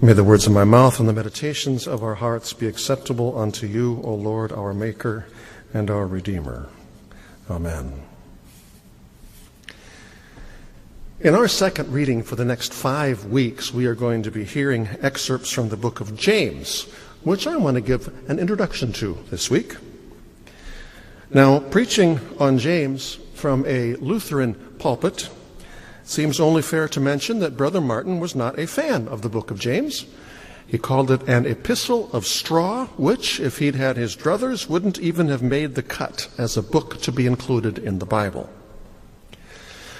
May the words of my mouth and the meditations of our hearts be acceptable unto you, O Lord, our Maker and our Redeemer. Amen. In our second reading for the next five weeks, we are going to be hearing excerpts from the book of James, which I want to give an introduction to this week. Now, preaching on James from a Lutheran pulpit seems only fair to mention that Brother Martin was not a fan of the book of James. He called it an epistle of straw, which, if he'd had his druthers, wouldn't even have made the cut as a book to be included in the Bible.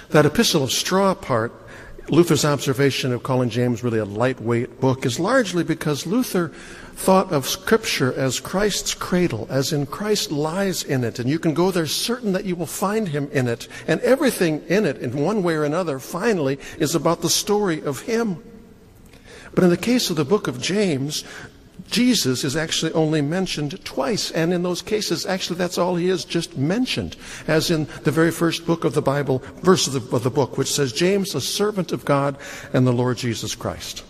That epistle of straw part Luther's observation of calling James really a lightweight book is largely because Luther thought of Scripture as Christ's cradle, as in Christ lies in it, and you can go there certain that you will find him in it. And everything in it, in one way or another, finally, is about the story of him. But in the case of the book of James, Jesus is actually only mentioned twice, and in those cases, actually, that's all he is just mentioned, as in the very first book of the Bible, verse of the, of the book, which says, James, a servant of God and the Lord Jesus Christ.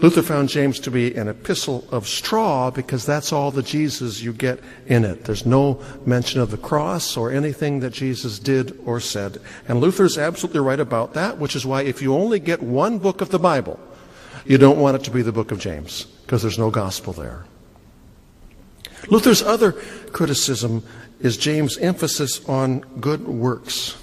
Luther found James to be an epistle of straw because that's all the Jesus you get in it. There's no mention of the cross or anything that Jesus did or said. And Luther's absolutely right about that, which is why if you only get one book of the Bible, you don't want it to be the book of James because there's no gospel there. Luther's other criticism is James' emphasis on good works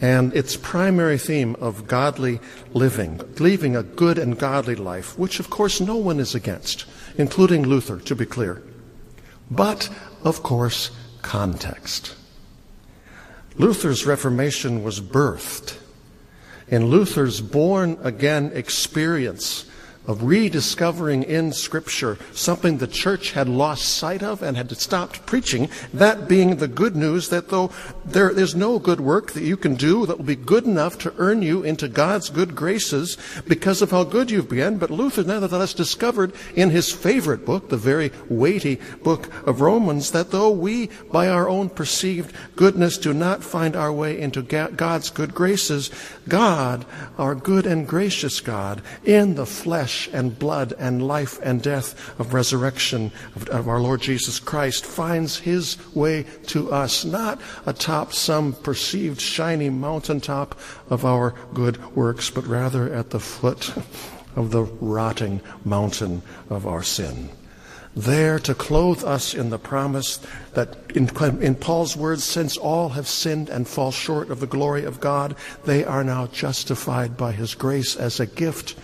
and its primary theme of godly living, living a good and godly life, which of course no one is against, including Luther, to be clear. But, of course, context. Luther's Reformation was birthed in Luther's born again experience of rediscovering in Scripture something the church had lost sight of and had stopped preaching, that being the good news that though there is no good work that you can do that will be good enough to earn you into God's good graces because of how good you've been, but Luther nevertheless discovered in his favorite book, the very weighty book of Romans, that though we, by our own perceived goodness, do not find our way into God's good graces, God, our good and gracious God, in the flesh, flesh and blood and life and death of resurrection of, of our Lord Jesus Christ finds his way to us, not atop some perceived shiny mountaintop of our good works, but rather at the foot of the rotting mountain of our sin. There to clothe us in the promise that, in, in, Paul's words, since all have sinned and fall short of the glory of God, they are now justified by his grace as a gift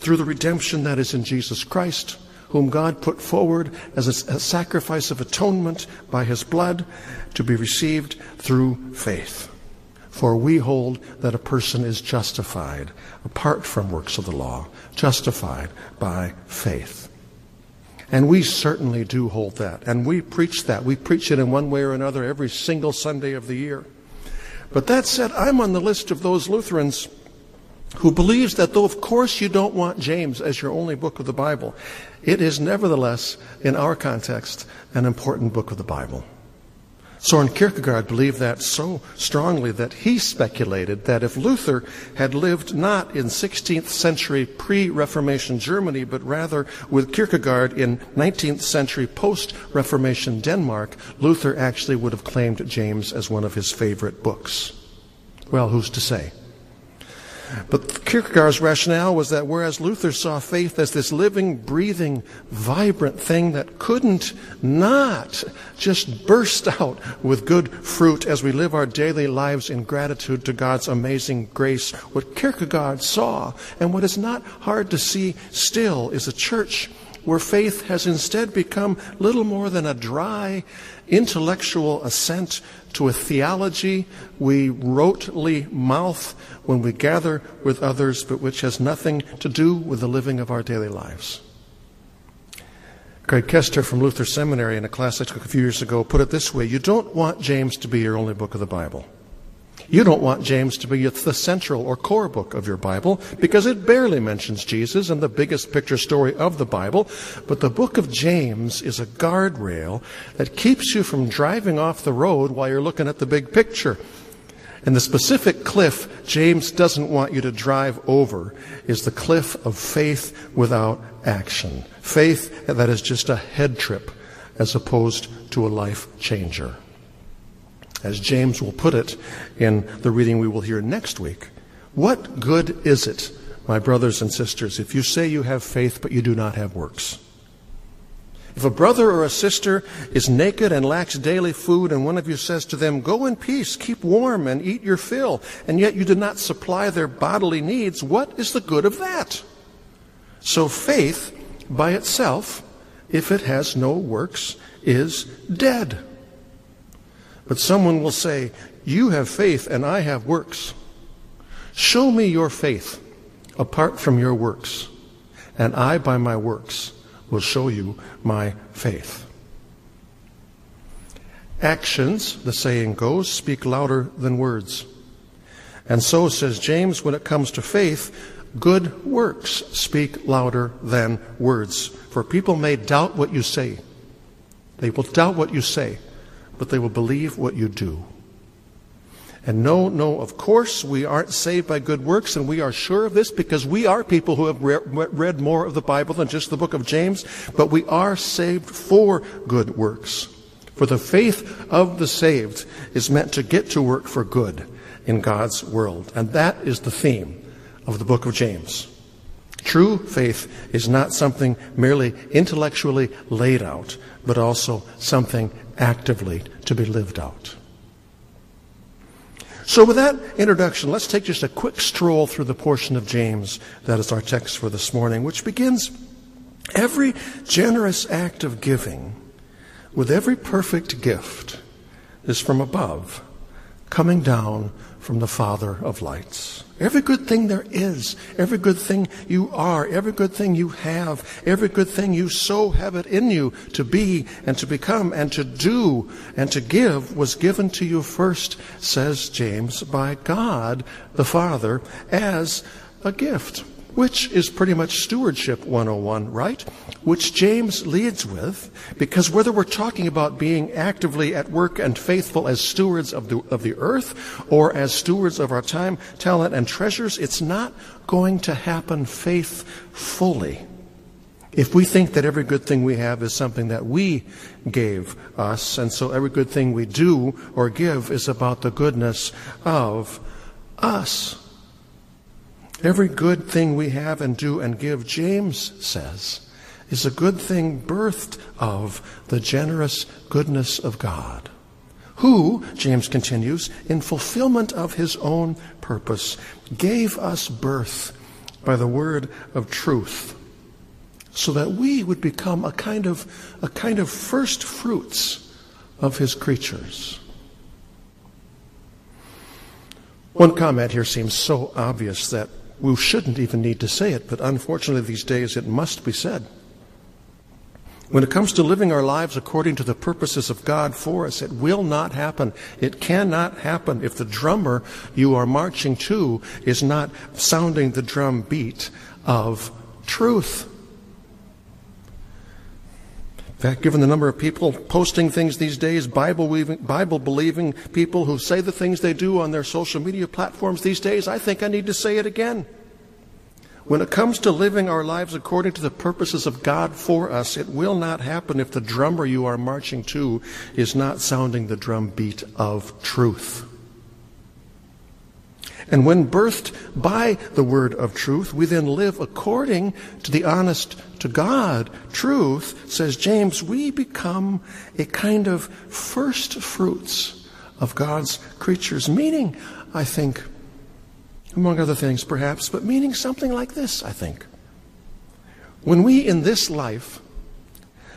through the redemption that is in Jesus Christ, whom God put forward as a, a sacrifice of atonement by his blood to be received through faith. For we hold that a person is justified apart from works of the law, justified by faith. And we certainly do hold that. And we preach that. We preach it in one way or another every single Sunday of the year. But that said, I'm on the list of those Lutherans who believes that though of course you don't want James as your only book of the Bible, it is nevertheless, in our context, an important book of the Bible. Soren Kierkegaard believed that so strongly that he speculated that if Luther had lived not in 16th century pre-Reformation Germany, but rather with Kierkegaard in 19th century post-Reformation Denmark, Luther actually would have claimed James as one of his favorite books. Well, who's to say? But Kierkegaard's rationale was that whereas Luther saw faith as this living, breathing, vibrant thing that couldn't not just burst out with good fruit as we live our daily lives in gratitude to God's amazing grace, what Kierkegaard saw, and what is not hard to see still, is a church where faith has instead become little more than a dry intellectual assent to a theology we rotely mouth when we gather with others, but which has nothing to do with the living of our daily lives. Craig Koester from Luther Seminary in a class I took a few years ago put it this way You don't want James to be your only book of the Bible. You don't want James to be the central or core book of your Bible because it barely mentions Jesus and the biggest picture story of the Bible. But the book of James is a guardrail that keeps you from driving off the road while you're looking at the big picture. And the specific cliff James doesn't want you to drive over is the cliff of faith without action. Faith that is just a head trip as opposed to a life changer. As James will put it in the reading we will hear next week, what good is it, my brothers and sisters, if you say you have faith but you do not have works? If a brother or a sister is naked and lacks daily food, and one of you says to them, Go in peace, keep warm, and eat your fill, and yet you do not supply their bodily needs, what is the good of that? So faith by itself, if it has no works, is dead. But someone will say, You have faith and I have works. Show me your faith apart from your works, and I by my works will show you my faith. Actions, the saying goes, speak louder than words. And so, says James, when it comes to faith, good works speak louder than words. For people may doubt what you say. They will doubt what you say, but they will believe what you do. And no, no, of course, we aren't saved by good works, and we are sure of this because we are people who have re- read more of the Bible than just the book of James, but we are saved for good works. For the faith of the saved is meant to get to work for good in God's world. And that is the theme of the book of James. True faith is not something merely intellectually laid out, but also something actively to be lived out. So, with that introduction, let's take just a quick stroll through the portion of James that is our text for this morning, which begins Every generous act of giving with every perfect gift is from above, coming down from the Father of lights. Every good thing there is, every good thing you are, every good thing you have, every good thing you so have it in you to be and to become and to do and to give was given to you first, says James, by God the Father as a gift which is pretty much stewardship 101, right? Which James leads with, because whether we're talking about being actively at work and faithful as stewards of the, of the earth or as stewards of our time, talent, and treasures, it's not going to happen faithfully. If we think that every good thing we have is something that we gave us, and so every good thing we do or give is about the goodness of us. Every good thing we have and do and give, James says, is a good thing birthed of the generous goodness of God, who, James continues, in fulfillment of his own purpose, gave us birth by the word of truth, so that we would become a kind of, a kind of first fruits of his creatures. One comment here seems so obvious that we shouldn't even need to say it, but unfortunately these days it must be said. When it comes to living our lives according to the purposes of God for us, it will not happen. It cannot happen if the drummer you are marching to is not sounding the drum beat of truth. In fact, given the number of people posting things these days, Bible, believing people who say the things they do on their social media platforms these days, I think I need to say it again. When it comes to living our lives according to the purposes of God for us, it will not happen if the drummer you are marching to is not sounding the drum beat of truth. And when birthed by the word of truth, we then live according to the honest to God truth, says James, we become a kind of first fruits of God's creatures. Meaning, I think, among other things perhaps, but meaning something like this, I think. When we in this life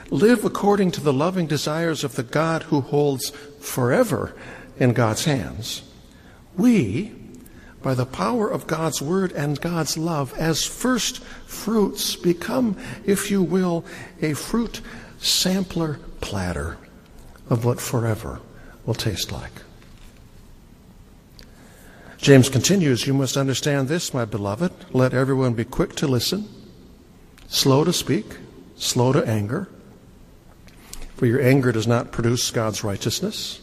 live according to the loving desires of the God who holds forever in God's hands, we by the power of God's Word and God's love, as first fruits, become, if you will, a fruit sampler platter of what forever will taste like. James continues, You must understand this, my beloved. Let everyone be quick to listen, slow to speak, slow to anger, for your anger does not produce God's righteousness.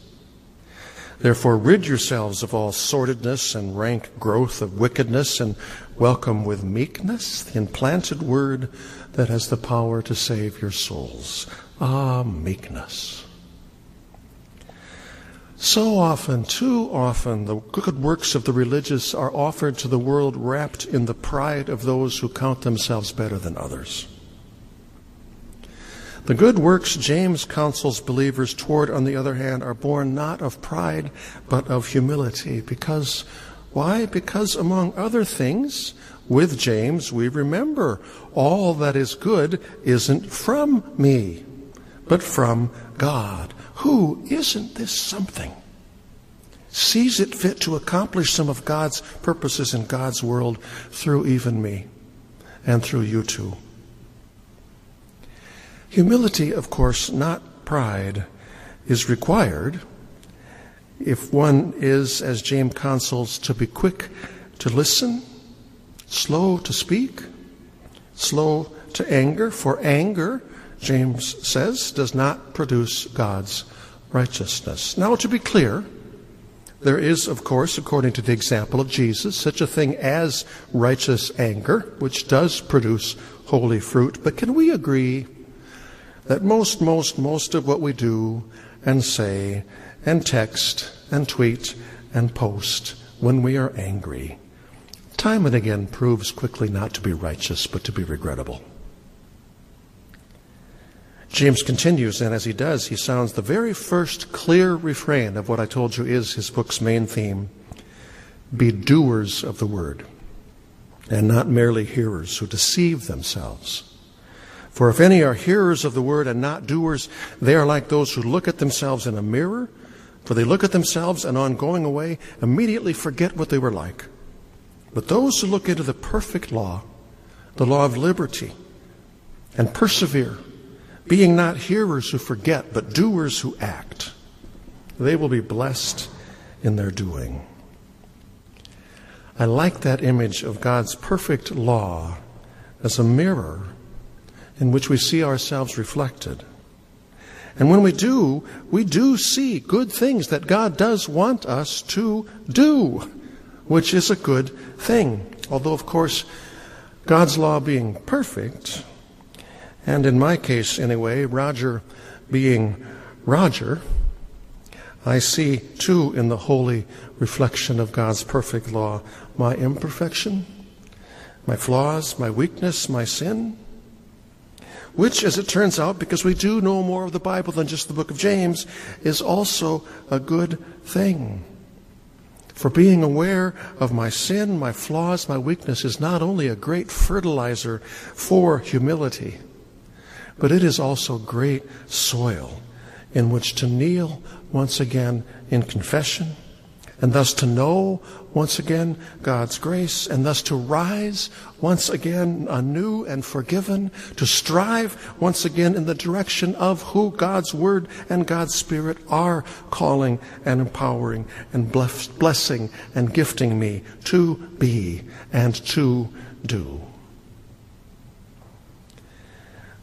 Therefore, rid yourselves of all sordidness and rank growth of wickedness, and welcome with meekness the implanted word that has the power to save your souls. Ah, meekness. So often, too often, the good works of the religious are offered to the world wrapped in the pride of those who count themselves better than others. The good works James counsels believers toward, on the other hand, are born not of pride, but of humility. Because, why? Because, among other things, with James, we remember all that is good isn't from me, but from God who, isn't this something, sees it fit to accomplish some of God's purposes in God's world through even me and through you too. Humility, of course, not pride, is required if one is, as James counsels, to be quick to listen, slow to speak, slow to anger, for anger James says, does not produce God's righteousness. Now, to be clear, there is, of course, according to the example of Jesus, such a thing as righteous anger, which does produce holy fruit. But can we agree that most, most, most of what we do and say and text and tweet and post when we are angry, time and again proves quickly not to be righteous, but to be regrettable? James continues, and as he does, he sounds the very first clear refrain of what I told you is his book's main theme be doers of the word, and not merely hearers who deceive themselves. For if any are hearers of the word and not doers, they are like those who look at themselves in a mirror, for they look at themselves and on going away immediately forget what they were like. But those who look into the perfect law, the law of liberty, and persevere, being not hearers who forget, but doers who act. They will be blessed in their doing. I like that image of God's perfect law as a mirror in which we see ourselves reflected. And when we do, we do see good things that God does want us to do, which is a good thing. Although, of course, God's law being perfect, and in my case, anyway, Roger being Roger, I see too in the holy reflection of God's perfect law my imperfection, my flaws, my weakness, my sin. Which, as it turns out, because we do know more of the Bible than just the book of James, is also a good thing. For being aware of my sin, my flaws, my weakness is not only a great fertilizer for humility, but it is also great soil in which to kneel once again in confession, and thus to know once again God's grace, and thus to rise once again anew and forgiven, to strive once again in the direction of who God's Word and God's Spirit are calling and empowering and blessing and gifting me to be and to do.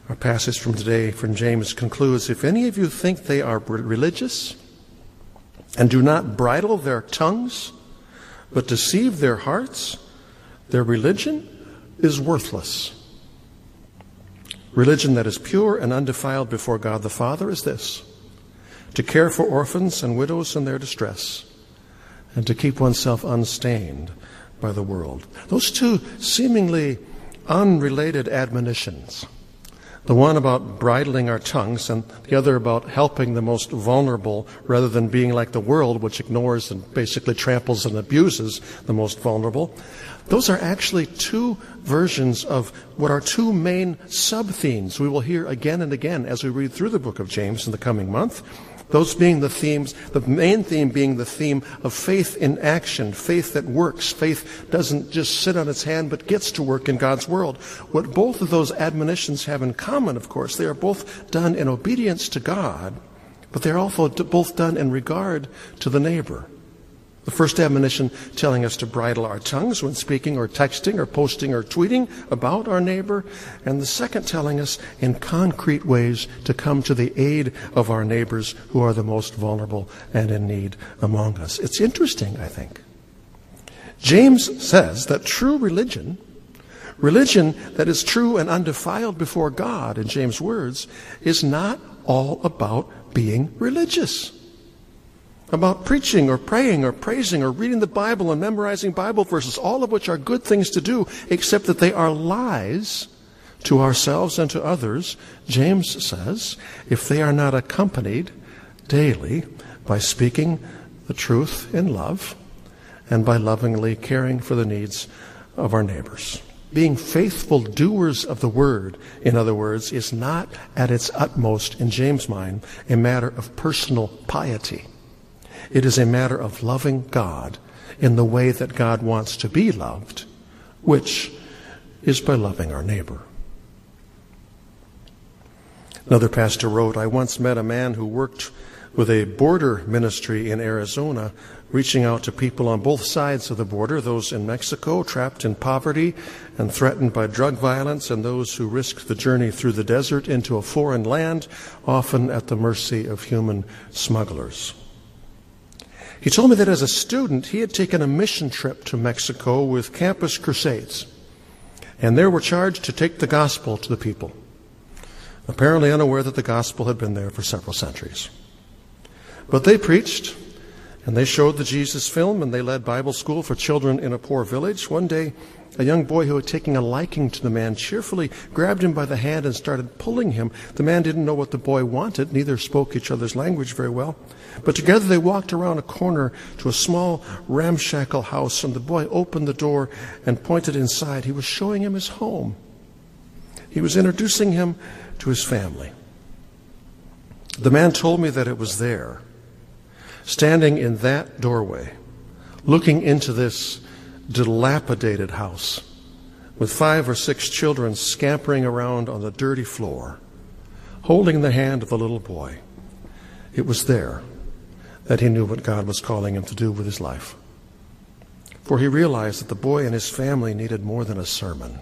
Our passage from today from James concludes If any of you think they are religious and do not bridle their tongues, but deceive their hearts, their religion is worthless. Religion that is pure and undefiled before God the Father is this to care for orphans and widows in their distress, and to keep oneself unstained by the world. Those two seemingly unrelated admonitions the one about bridling our tongues, and the other about helping the most vulnerable rather than being like the world, which ignores and basically tramples and abuses the most vulnerable. Those are actually two versions of what are two main sub themes we will hear again and again as we read through the book of James in the coming month. Those being the themes, the main theme being the theme of faith in action, faith that works. Faith doesn't just sit on its hand, but gets to work in God's world. What both of those admonitions have in common, of course, they are both done in obedience to God, but they're also both done in regard to the neighbor. The first admonition telling us to bridle our tongues when speaking or texting or posting or tweeting about our neighbor. And the second telling us in concrete ways to come to the aid of our neighbors who are the most vulnerable and in need among us. It's interesting, I think. James says that true religion, religion that is true and undefiled before God, in James' words, is not all about being religious about preaching or praying or praising or reading the Bible and memorizing Bible verses, all of which are good things to do, except that they are lies to ourselves and to others, James says, if they are not accompanied daily by speaking the truth in love and by lovingly caring for the needs of our neighbors. Being faithful doers of the word, in other words, is not at its utmost, in James' mind, a matter of personal piety. It is a matter of loving God in the way that God wants to be loved, which is by loving our neighbor. Another pastor wrote, I once met a man who worked with a border ministry in Arizona, reaching out to people on both sides of the border, those in Mexico trapped in poverty and threatened by drug violence, and those who risked the journey through the desert into a foreign land, often at the mercy of human smugglers. He told me that as a student, he had taken a mission trip to Mexico with Campus Crusades, and there were charged to take the gospel to the people, apparently unaware that the gospel had been there for several centuries. But they preached, and they showed the Jesus film, and they led Bible school for children in a poor village. One day, a young boy who had taken a liking to the man cheerfully grabbed him by the hand and started pulling him. The man didn't know what the boy wanted, neither spoke each other's language very well. But together they walked around a corner to a small ramshackle house, and the boy opened the door and pointed inside. He was showing him his home. He was introducing him to his family. The man told me that it was there, standing in that doorway, looking into this dilapidated house with five or six children scampering around on the dirty floor, holding the hand of the little boy. It was there that he knew what God was calling him to do with his life. For he realized that the boy and his family needed more than a sermon,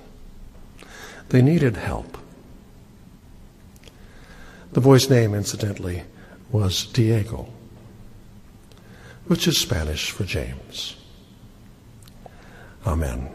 they needed help. The boy's name, incidentally, was Diego, which is Spanish for James. Amen.